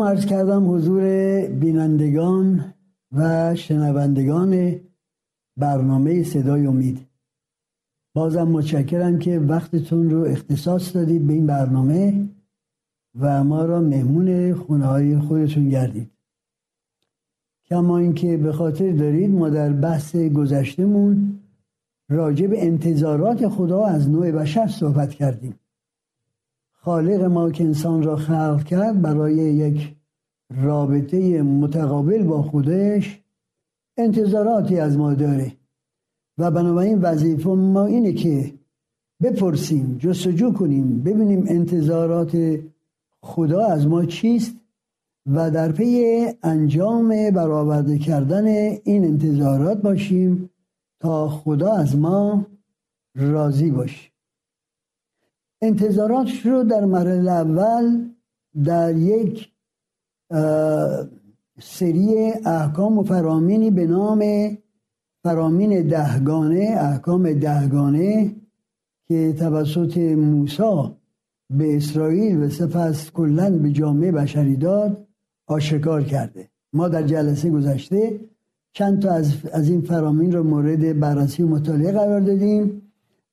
سلام عرض کردم حضور بینندگان و شنوندگان برنامه صدای امید. بازم متشکرم که وقتتون رو اختصاص دادید به این برنامه و ما را مهمون خونه های خودتون گردید. کما اینکه به خاطر دارید ما در بحث گذشتمون راجع به انتظارات خدا از نوع بشر صحبت کردیم. خالق ما که انسان را خلق کرد برای یک رابطه متقابل با خودش انتظاراتی از ما داره. و بنابراین وظیفه ما اینه که بپرسیم جستجو کنیم ببینیم انتظارات خدا از ما چیست و در پی انجام برآورده کردن این انتظارات باشیم تا خدا از ما راضی باشه. انتظاراتش رو در مرحله اول در یک سری احکام و فرامینی به نام فرامین دهگانه احکام دهگانه که توسط موسی به اسرائیل و سپس کلا به جامعه بشری داد آشکار کرده. ما در جلسه گذشته چند تا از, از این فرامین رو مورد بررسی و مطالعه قرار دادیم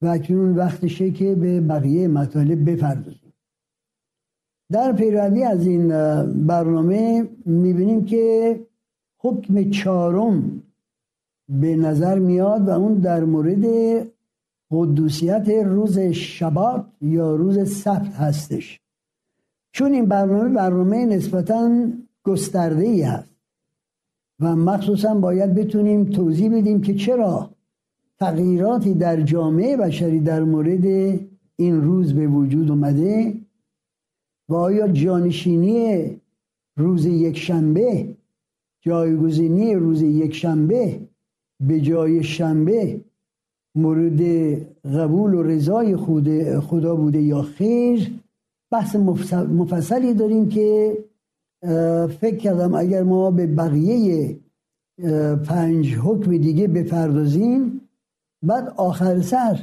و اکنون وقتشه که به بقیه مطالب بپردازیم. در پیروی از این برنامه می‌بینیم که حکم چهارم به نظر میاد و اون در مورد قدوسیت روز شبات یا روز سبت هستش. چون این برنامه برنامه نسبتا گسترده ای هست و مخصوصا باید بتونیم توضیح بدیم که چرا تغییراتی در جامعه بشری در مورد این روز به وجود اومده و آیا جانشینی روز یک شنبه جایگزینی روز یک شنبه به جای شنبه مورد قبول و رضای خود خدا بوده یا خیر؟ بحث مفصلی داریم که فکر کردم اگر ما به بقیه پنج حکم دیگه بپردازیم بعد آخر سر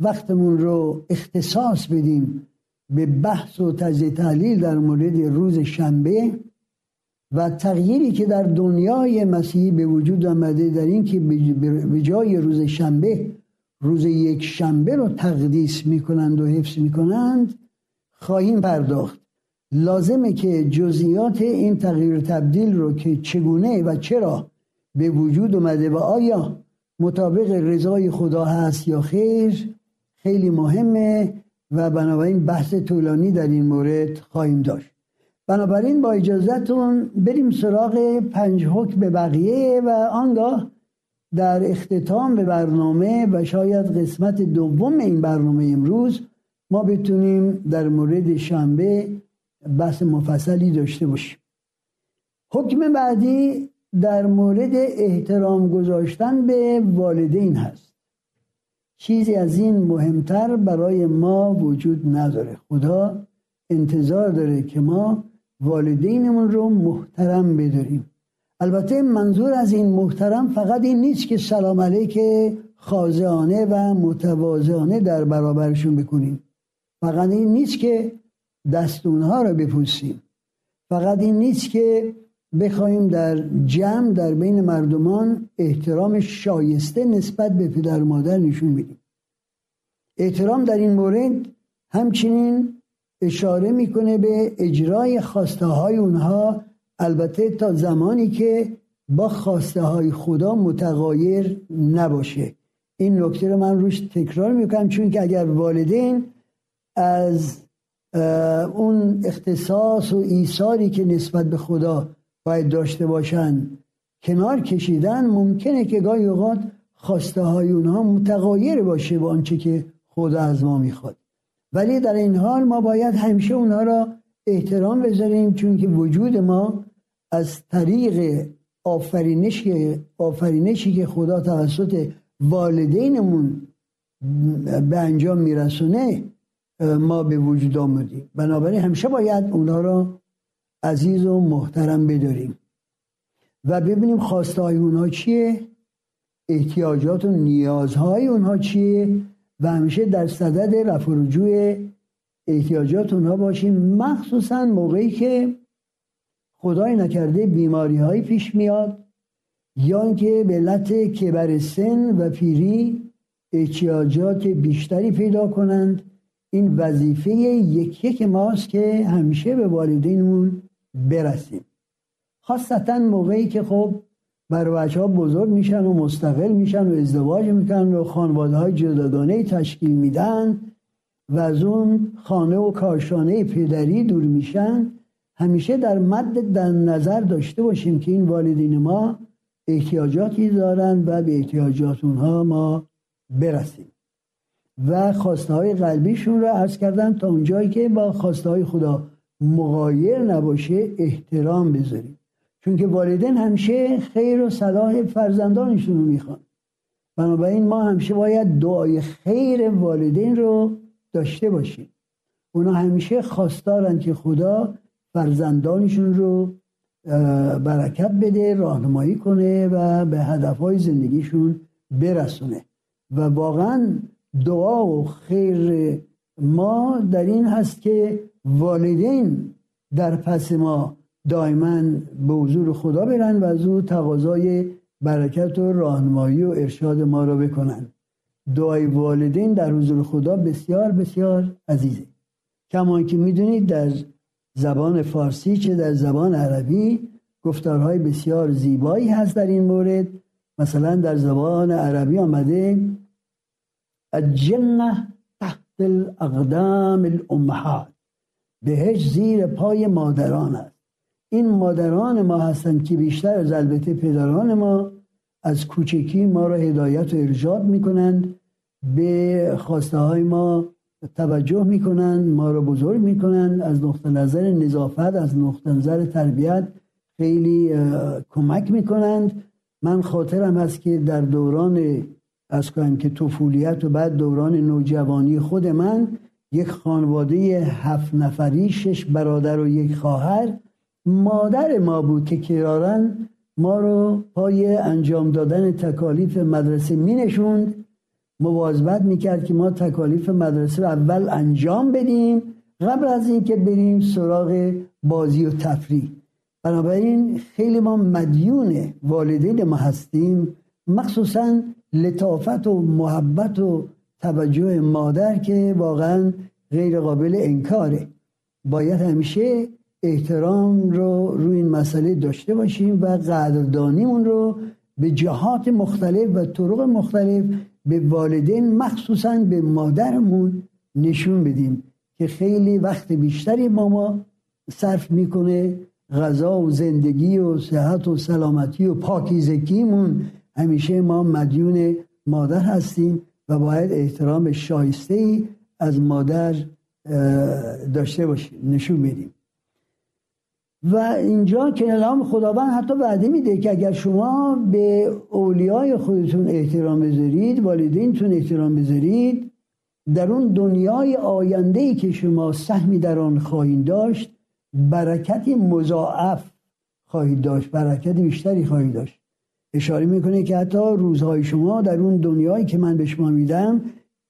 وقتمون رو اختصاص بدیم. به بحث و تجزیه تحلیل در مورد روز شنبه و تغییری که در دنیای مسیحی به وجود آمده در این که به جای روز شنبه روز یک شنبه رو تقدیس می‌کنند و حفظ می‌کنند خواهیم پرداخت. لازمه که جزئیات این تغییر تبدیل رو که چگونه و چرا به وجود اومده و آیا مطابق رضای خدا هست یا خیر خیلی مهمه. و بنابراین بحث طولانی در این مورد خواهیم داشت. بنابراین با اجازهتون بریم سراغ پنج حکم بقیه و آنگاه در اختتام به برنامه و شاید قسمت دوم این برنامه امروز ما بتونیم در مورد شنبه بحث مفصلی داشته باشیم. حکم بعدی در مورد احترام گذاشتن به والدین هست. چیزی از این مهمتر برای ما وجود نداره. خدا انتظار داره که ما والدینمون رو محترم بداریم البته منظور از این محترم فقط این نیست که سلام علیک خازانه و متواضعانه در برابرشون بکنیم. فقط این نیست که دستونها رو بپوسیم. فقط این نیست که بخواهیم در جمع در بین مردمان احترام شایسته نسبت به پدر و مادر نشون بدیم. احترام در این مورد همچنین اشاره می‌کنه به اجرای خواسته های اونها. البته تا زمانی که با خواسته های خدا متغایر نباشه. این نکته رو من روش تکرار می‌کنم چون که اگر والدین از اون اختصاص و ایثاری که نسبت به خدا باید داشته باشن. کنار کشیدن ممکنه که گاهی اوقات خواسته های اونها متغایر باشه با آنچه که خدا از ما می‌خواد. ولی در این حال ما باید همیشه اونها را احترام بذاریم چون که وجود ما از طریق آفرینشی آفرینشی که خدا توسط والدینمون به انجام میرسونه ما به وجود آمدیم. بنابراین همیشه باید اونها را عزیز و محترم بداریم و ببینیم خواسته های اونها چیه احتیاجات و نیازهای اونها چیه و همیشه در صدد رفع رجوع احتیاجات اونها باشیم مخصوصا موقعی که خدای نکرده بیماری های پیش میاد یا اینکه به علت کبر سن و پیری احتیاجات بیشتری پیدا کنند. این وظیفه یک یک ماست که همیشه به والدینمون برسیم. خاصتا موقعی که خب بر بچه ها بزرگ میشن و مستقل میشن و ازدواج می‌کنن و خانواده های جداگانه تشکیل میدن و از اون خانه و کاشانه پدری دور میشن همیشه در مد در نظر داشته باشیم که این والدین ما احتیاجاتی دارن و به احتیاجات اونها ما برسیم. و خواسته های قلبیشون رو عرض کردن تا اونجایی که با خواسته های خدا مغایر نباشه احترام بذاریم. چون که والدین همیشه خیر و صلاح فرزندانشون رو می‌خوان. بنابراین ما همیشه باید دعای خیر والدین رو داشته باشیم. اونا همیشه خواستارن که خدا فرزندانشون رو برکت بده راهنمایی کنه و به هدفهای زندگیشون برسونه. و واقعا دعا و خیر ما در این هست که والدین در پس ما دائما به حضور خدا برن و از او تقاضای برکت و راهنمایی و ارشاد ما را بکنن دعای والدین در حضور خدا بسیار بسیار عزیزه. کما که می‌دونید در زبان فارسی چه در زبان عربی گفتارهای بسیار زیبایی هست در این مورد. مثلا در زبان عربی آمده الجنه تحت الاقدام الامهات بهش زیر پای مادران است. این مادران ما هستند که بیشتر از البته پدران ما از کوچکی ما را هدایت و ارشاد می‌کنند. به خواسته های ما توجه می‌کنند ما را بزرگ می‌کنند. از نقطه نظر نظافت از نقطه نظر تربیت خیلی کمک می‌کنند. من خاطرم هست که در دوران از کنم که طفولیت و بعد دوران نوجوانی خود من یک خانواده هفت نفری شش برادر و یک خواهر مادر ما بود که کرارن ما رو پای انجام دادن تکالیف مدرسه می نشوند. مواظبت می‌کرد که ما تکالیف مدرسه رو اول انجام بدیم قبل از اینکه بریم سراغ بازی و تفریح. بنابراین خیلی ما مدیون والدین ما هستیم مخصوصا لطافت و محبت و توجه مادر که واقعا غیر قابل انکاره. باید همیشه احترام رو روی این مسئله داشته باشیم و قدردانیمون رو به جهات مختلف و طرق مختلف به والدین مخصوصا به مادرمون نشون بدیم که خیلی وقت بیشتری با ما صرف می‌کنه غذا و زندگی و صحت و سلامتی و پاکیزگیمون. همیشه ما مدیون مادر هستیم. و باید احترام شایسته ای از مادر داشته باشیم نشون میدیم و اینجا که خداوند حتی وعده میده که اگر شما به اولیای خودتون احترام بذارید والدینتون احترام بذارید در اون دنیای آینده ای که شما سهمی در آن خواهید داشت برکتی مضاعف خواهید داشت برکت بیشتری خواهید داشت. اشاره می‌کنه که حتی روزهای شما در اون دنیایی که من به شما میدم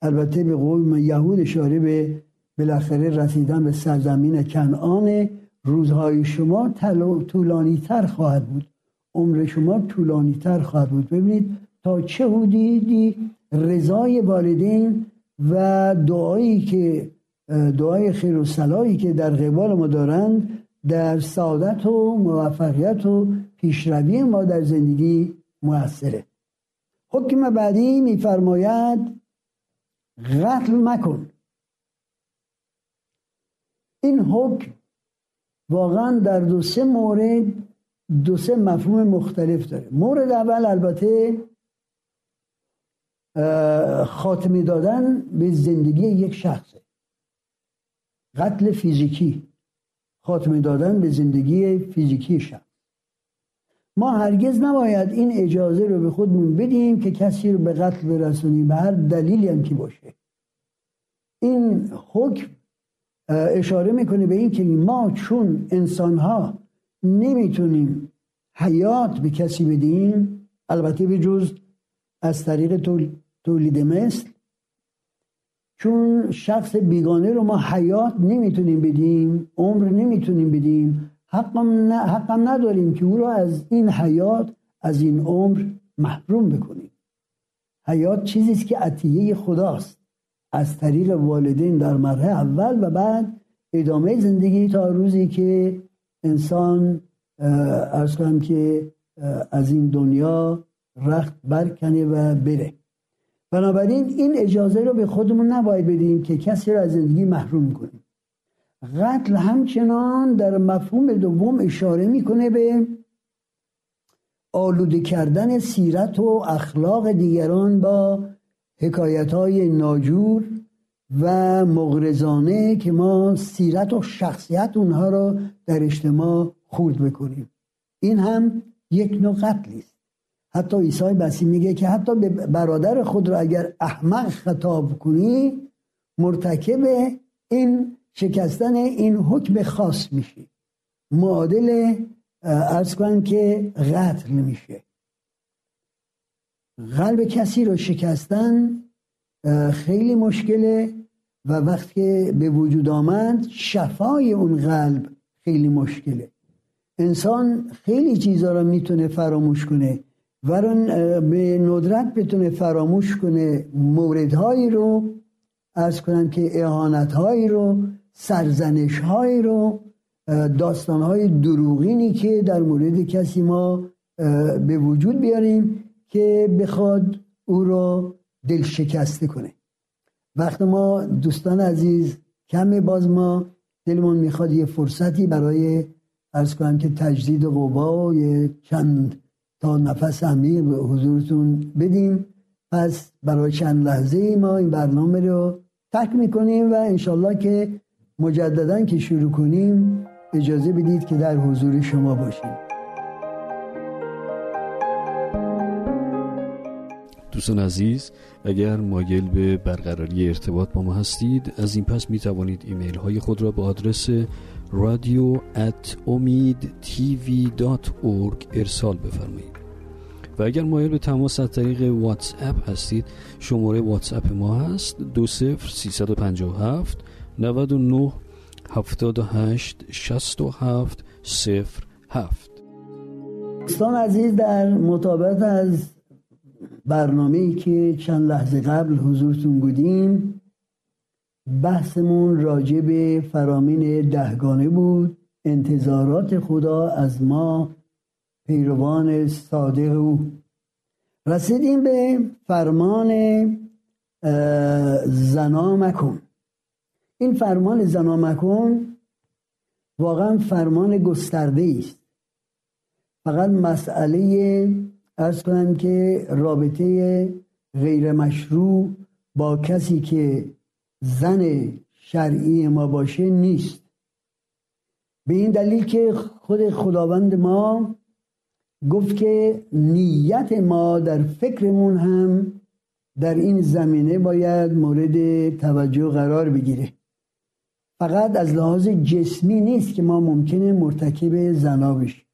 البته به قول یهود اشاره به بالاخره رسیدن به سرزمین کنعان روزهای شما طولانی تر خواهد بود. عمر شما طولانی تر خواهد بود. ببینید تا چه حدودی رضای والدین و دعایی که دعای خیر و صلاحی که در قبال ما دارند در سعادت و موفقیت و پیشروی ما در زندگی موثره. حکم بعدی میفرماید قتل مکن. این حکم واقعا در دو سه مورد دو سه مفهوم مختلف داره. مورد اول البته خاتمه دادن به زندگی یک شخصه. قتل فیزیکی خاتمه دادن به زندگی فیزیکی شخص. ما هرگز نباید این اجازه رو به خودمون بدیم که کسی رو به قتل برسونیم. به هر دلیلی هم که باشه. این حکم اشاره می‌کنه به این که ما چون انسان ها نمی‌تونیم حیات به کسی بدیم البته به جز از طریق تولید مثل چون شخص بیگانه رو ما حیات نمی‌تونیم بدیم عمر نمی‌تونیم بدیم. حقم, حقم نداریم که او را از این حیات از این عمر محروم بکنیم. حیات چیزی که عطیه خداست. از طریق والدین در مرحله اول و بعد ادامه زندگی تا روزی که انسان ارز کنم که از این دنیا رخت برکنه و بره. بنابراین این اجازه رو به خودمون نباید بدیم که کسی رو از زندگی محروم کنیم. قتل همچنان در مفهوم دوم اشاره می‌کنه به آلوده کردن سیرت و اخلاق دیگران با حکایت های ناجور و مغرزانه که ما سیرت و شخصیت اونها را در اجتماع خورد بکنیم این هم یک نوع قتلی است. حتی عیسی مسیح میگه که حتی به برادر خود را اگر احمق خطاب کنی مرتکب این شکستن این حکم خاص میشی معادل ارز کنم که قتل میشه. قلب کسی رو شکستن خیلی مشکله و وقتی به وجود آمد شفای اون قلب خیلی مشکله. انسان خیلی چیزها رو می‌تونه فراموش کنه. و به ندرت بتونه فراموش کنه موردهایی رو ارز کنم که احانتهایی رو سرزنشهایی رو داستانهای دروغینی که در مورد کسی ما به وجود بیاریم که بخواد او رو دل شکسته کنه. وقت ما دوستان عزیز کم باز ما دلمون می‌خواد یه فرصتی برای ارز کنم که تجدید قوا یه چند تا نفس عمیق به حضورتون بدیم. پس برای چند لحظه ما این برنامه رو تک می‌کنیم و انشالله که مجددا که شروع کنیم اجازه بدید که در حضور شما باشیم. دوستان عزیز اگر مایل به برقراری ارتباط با ما هستید از این پس می توانید ایمیل های خود را به آدرس رادیو ارسال بفرمایید. و اگر مایل به تماس از طریق واتس اپ هستید شماره واتس اپ ما هست دو سفر سی 99 78 67 صفر 7 دوستان عزیز در مطابق از برنامه ای که چند لحظه قبل حضورتون بودیم بحثمون راجع به فرامین دهگانه بود. انتظارات خدا از ما پیروان صادق او. رسیدیم به فرمان زنا مکن. این فرمان زنا مکن واقعا فرمان گسترده است. فقط مسئله ارز کنم که رابطه غیر مشروع با کسی که زن شرعی ما باشه نیست. به این دلیل که خود خداوند ما گفت که نیت ما در فکرمون هم در این زمینه باید مورد توجه قرار بگیره. فقط از لحاظ جسمی نیست که ما ممکنه مرتکب زنا بشیم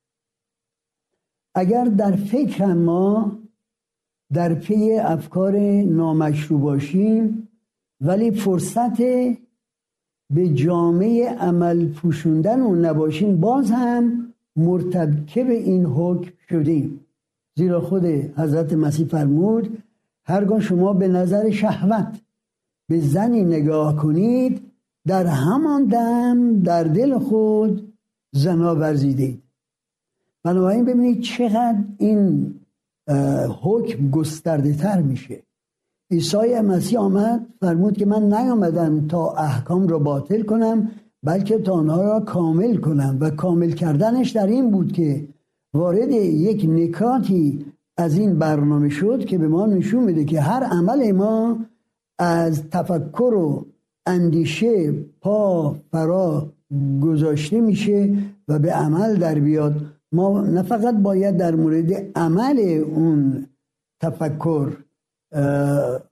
اگر در فکر ما در پی افکار نامشروع باشیم ولی فرصت به جامعه عمل پوشوندن اون نباشیم باز هم مرتکب این حکم شدیم. زیرا خود حضرت مسیح فرمود هرگاه شما به نظر شهوت به زنی نگاه کنید در همان دم در دل خود زنا ورزیدید بنابراین ببینید چقدر این حکم گسترده تر میشه. عیسی مسیح آمد فرمود که من نیامدم تا احکام را باطل کنم بلکه تا آنها را کامل کنم. و کامل کردنش در این بود که وارد یک نکاتی از این برنامه شد که به ما نشون میده که هر عمل ما از تفکر و اندیشه پا فرا گذاشته میشه و به عمل در بیاد. ما نه فقط باید در مورد عمل اون تفکر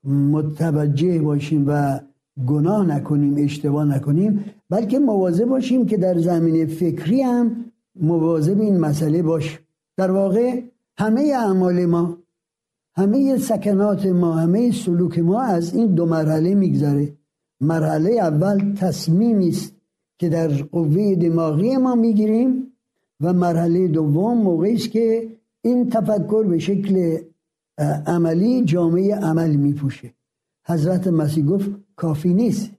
متوجه باشیم و گناه نکنیم اشتباه نکنیم بلکه مواظب باشیم که در زمینه فکری هم مواظب این مسئله باش. در واقع همه اعمال ما همه سکنات ما همه سلوک ما از این دو مرحله میگذره. مرحله اول تصمیمی است که در قوه دماغی ما می‌گیریم و مرحله دوم موقعی است که این تفکر به شکل عملی جامعه عمل میپوشه. حضرت مسیح گفت کافی نیست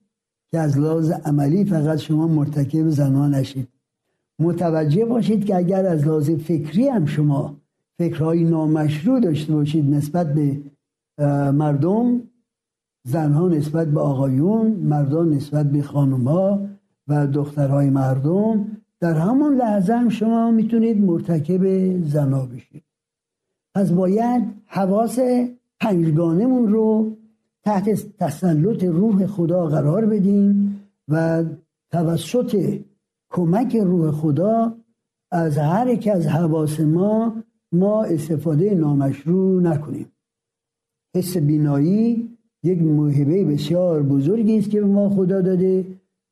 که از لحاظ عملی فقط شما مرتکب زنا نشید. متوجه باشید که اگر از لحاظ فکری هم شما فکرهای نامشروع داشته باشید نسبت به مردم زنها نسبت به آقایون مردان نسبت به خانمها و دخترهای مردم در همان لحظه هم شما می‌تونید مرتکب زنا بشید. پس باید حواس پنجگانمون رو تحت تسلط روح خدا قرار بدیم و توسط کمک روح خدا از هر یک از حواس ما ما استفاده نامشروع نکنیم. حس بینایی یک موهبه بسیار بزرگی است که به ما خدا داده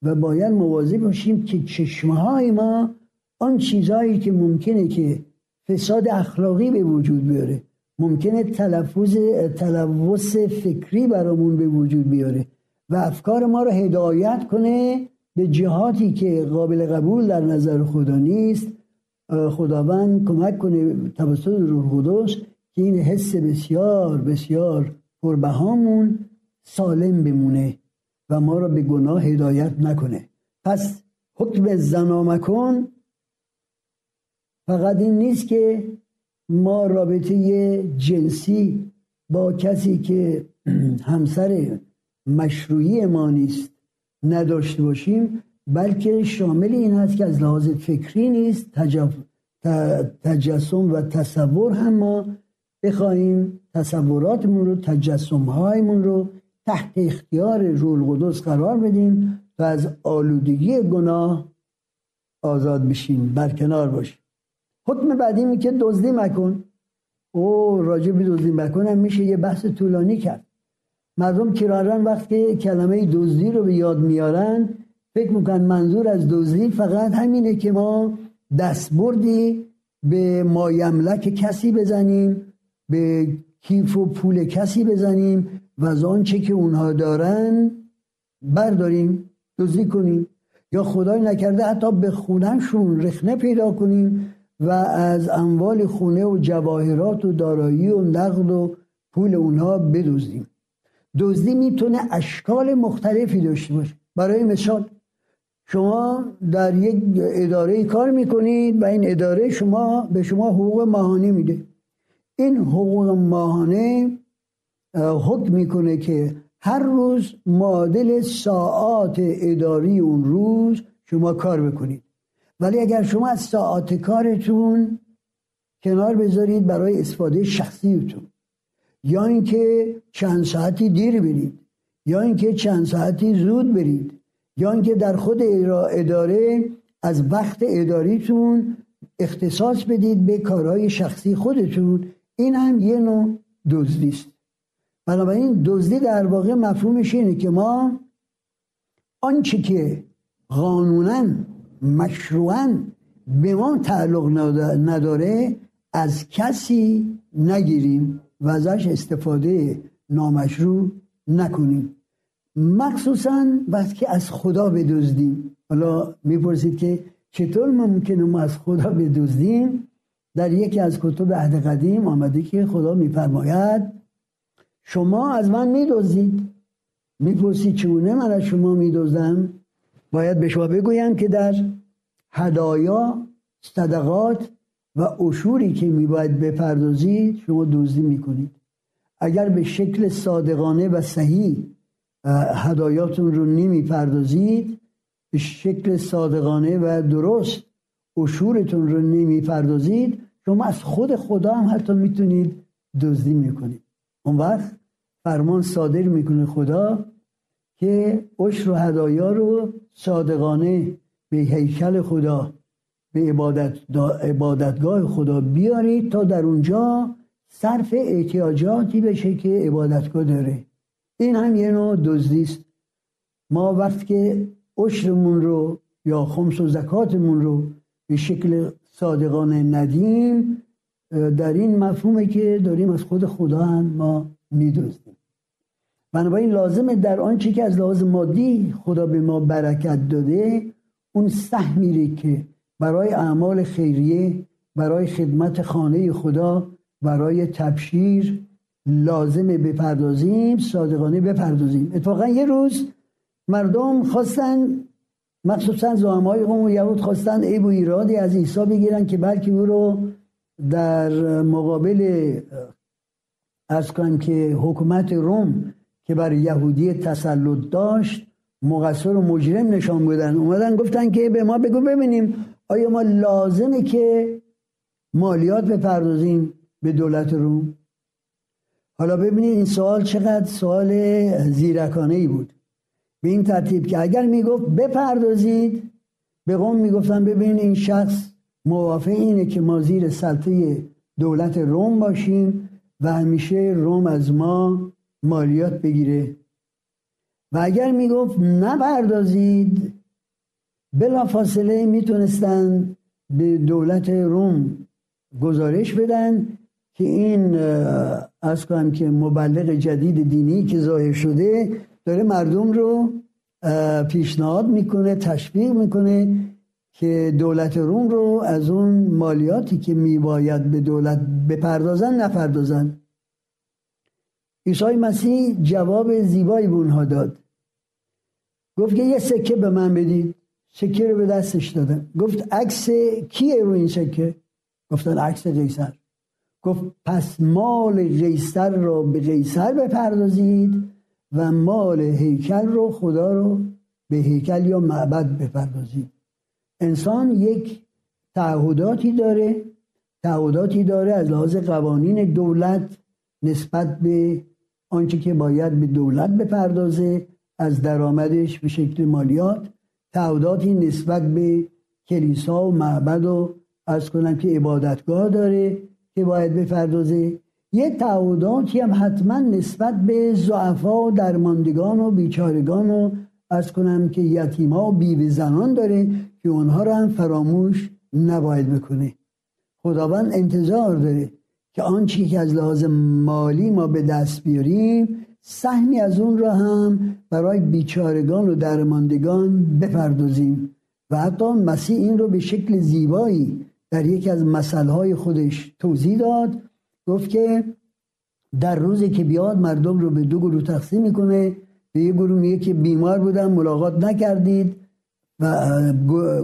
و باید مواظب باشیم که چشمه های ما آن چیزهایی که ممکنه که فساد اخلاقی به وجود بیاره ممکنه تلفظ تلوث فکری برامون به وجود بیاره و افکار ما رو هدایت کنه به جهاتی که قابل قبول در نظر خدا نیست. خداوند کمک کنه توسط روح قدس که این حس بسیار بسیار پربهامون سالم بمونه و ما را به گناه هدایت نکنه. پس حکم زنامکن فقط این نیست که ما رابطه جنسی با کسی که همسر مشروعی ما نیست نداشته باشیم بلکه شامل این هست که از لحاظ فکری نیست تجسم و تصور هم ما بخواهیم تصوراتمون رو تجسمهایمون رو تحت اختیار رول قدس قرار بدیم و از آلودگی گناه آزاد بشیم برکنار باشیم. حکم بعدی می که دزدی مکن. او راجع به دزدی مکن میشه یه بحث طولانی کرد. مردم کرارن وقتی کلمه دزدی رو به یاد میارن فکر می‌کنن منظور از دزدی فقط همینه که ما دستبردی به مایملک کسی بزنیم به کیف و پول کسی بزنیم و از آنچه که اونها دارن برداریم دزدی کنیم. یا خدای نکرده حتی به خونهشون رخنه پیدا کنیم و از اموال خونه و جواهرات و دارایی و نقد و پول اونها بدزدیم. دزدی می‌تونه اشکال مختلفی داشته باشه. برای مثال شما در یک اداره کار می‌کنید و این اداره شما به شما حقوق ماهانه میده. این حقوق ماهانه حکم می‌کنه که هر روز معادل ساعات اداری اون روز شما کار بکنید. ولی اگر شما از ساعات کارتون کنار بذارید برای استفاده شخصیتون یا اینکه چند ساعتی دیر برید یا اینکه چند ساعتی زود برید یا اینکه در خود اداره از وقت اداریتون اختصاص بدید به کارهای شخصی خودتون این هم یه نوع دزدی است. بنابراین دزدی در واقع مفهومش اینه که ما آنچه که قانونا مشروعا به ما تعلق نداره از کسی نگیریم و ازش استفاده نامشروع نکنیم. مخصوصا وقتی از خدا بدزدیم. حالا می‌پرسید که چطور ممکنه ما از خدا بدزدیم؟ در یکی از کتب عهد قدیم آمده که خدا میفرماید شما از من میدزدید. می‌پرسید چگونه من از شما میدزدم؟ باید به شما بگویم که در هدایا صدقات و اشوری که میباید بپردازید شما دزدی می‌کنید. اگر به شکل صادقانه و صحیح هدایاتون رو نمی‌پردازید به شکل صادقانه و درست اشورتون رو نمی‌پردازید شما از خود خدا هم حتی می‌تونید دزدی می‌کنیم اون وقت فرمان صادر می‌کنه خدا که عشر و هدایا رو صادقانه به هیکل خدا به عبادت عبادتگاه خدا بیارید تا در اونجا صرف احتیاجاتی بشه که عبادتگاه داره. این هم یه نوع دزدی است. ما وقتی که عشرمون رو یا خمس و زکاتمون رو به شکل صادقانه ندیم در این مفهومه که داریم از خود خدا هم ما میدوزدیم بنابراین لازمه در آنچه که از لحاظ مادی خدا به ما برکت داده اون سهمیری که برای اعمال خیریه برای خدمت خانه خدا برای تبشیر لازمه بپردازیم صادقانه بپردازیم. اتفاقا یه روز مردم خواستن مخصوصا زعمای قوم یهود خواستن عیب و ایرادی از عیسی بگیرن که بلکه او رو در مقابل از کنم که حکومت روم که بر یهودی تسلط داشت مقصر و مجرم نشان بودن. اومدن گفتن که به ما بگو ببینیم آیا ما لازمه که مالیات بپردازیم به دولت روم؟ حالا ببینید این سوال چقدر سوال زیرکانه ای بود. به این ترتیب که اگر می‌گفت بپردازید به قوم می‌گفتن ببینید این شخص موافق اینه که ما زیر سلطه دولت روم باشیم و همیشه روم از ما مالیات بگیره. و اگر می‌گفت نپردازید بلا فاصله می‌تونستن به دولت روم گزارش بدن که این از کنم که مبلغ جدید دینی که ظاهر شده داره مردم رو پیشنهاد می‌کنه تشویق می‌کنه که دولت روم رو از اون مالیاتی که میباید به دولت بپردازن نپردازن. عیسی مسیح جواب زیبایی به اونها داد. گفت که یه سکه به من بدید. سکه رو به دستش دادن. گفت عکس کیه رو این سکه؟ گفتن عکس قیصر. گفت پس مال قیصر را به قیصر بپردازید. و مال هیکل رو خدا رو به هیکل یا معبد بپردازید انسان یک تعهداتی داره تعهداتی داره از لحاظ قوانین دولت نسبت به آنچه که باید به دولت بپردازه از درآمدش به شکل مالیات تعهداتی نسبت به کلیسا و معبد و از کنم که عبادتگاه داره که باید بپردازه. یه تعهداتی هم حتما نسبت به زعفا و درماندگان و بیچارگان و از کنم که یتیما و بیوه زنان داره که اونها رو هم فراموش نباید بکنه. خداوند انتظار داره که آنچه که از لحاظ مالی ما به دست بیاریم سهمی از اون را هم برای بیچارگان و درماندگان بپردازیم. و حتی مسیح این رو به شکل زیبایی در یکی از مسئله خودش توضیح داد. گفت که در روزی که بیاد مردم رو به دو گروه تقسیم می‌کنه. به یه گروه میگه که بیمار بودم ملاقات نکردید. و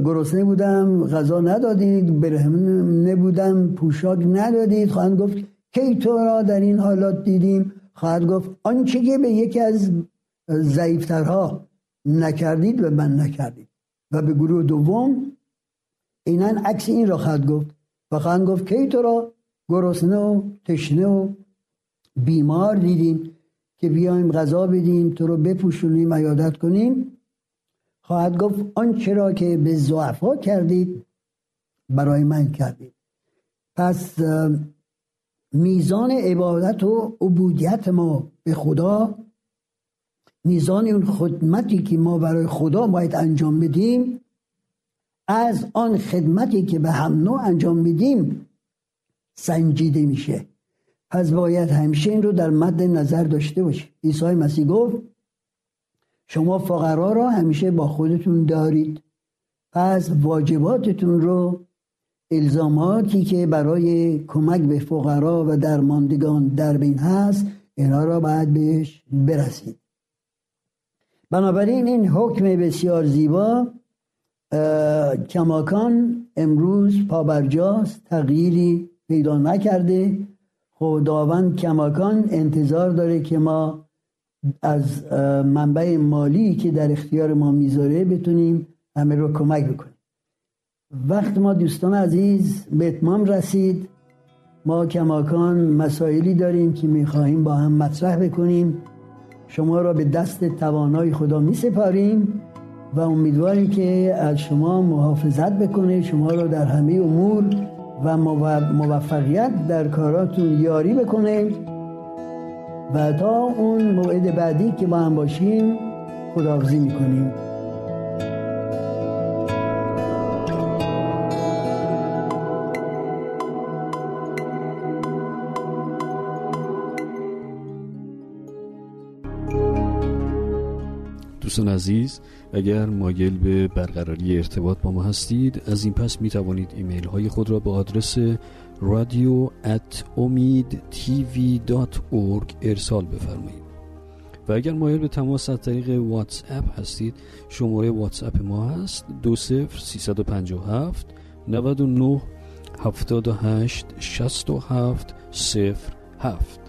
گرسنه بودم غذا ندادید برهنه بودم پوشاک ندادید. خواهند گفت کی تو را در این حالات دیدیم؟ خواهد گفت آنچه که به یکی از ضعیفترها نکردید و من نکردید و به گروه دوم اینن عکس این را خواهد گفت. و خواهند گفت کی تو را گرسنه و تشنه و بیمار دیدیم که بیایم غذا بدیم تو رو بپوشونیم عیادت کنیم. خواهد گفت آنچه را که به ضعفا کردید برای من کردید. پس میزان عبادت و عبودیت ما به خدا میزان اون خدمتی که ما برای خدا باید انجام بدیم از آن خدمتی که به هم نوع انجام میدیم سنجیده میشه. پس باید همیشه این رو در مد نظر داشته باشید عیسی مسیح گفت شما فقرا را همیشه با خودتون دارید. پس واجباتتون رو الزاماتی که برای کمک به فقرا و درماندگان در بین هست اینا را باید بهش برسید. بنابراین این حکم بسیار زیبا کماکان امروز پابرجاست تغییری پیدا نکرده. خداوند کماکان انتظار داره که ما از منبع مالی که در اختیار ما می‌ذاره بتونیم همه رو کمک بکنیم. وقت ما دوستان عزیز به اتمام رسید. ما کماکان مسائلی داریم که می‌خواهیم با هم مطرح بکنیم. شما را به دست توانای خدا می سپاریم و امیدواریم که از شما محافظت بکنه. شما را در همه امور و موفقیت در کاراتون یاری بکنه و تا اون موعد بعدی که با هم باشیم خداحافظی می‌کنیم. دوستان عزیز اگر مایل به برقراری ارتباط با ما هستید از این پس می توانید ایمیل های خود را به آدرس رادیو ات امید ارسال بفرمایید. و اگر مایل به تماس از طریق واتس اپ هستید شماره واتس اپ ما هست دو سفر سیصد و پنجاه هفت صفر هفت.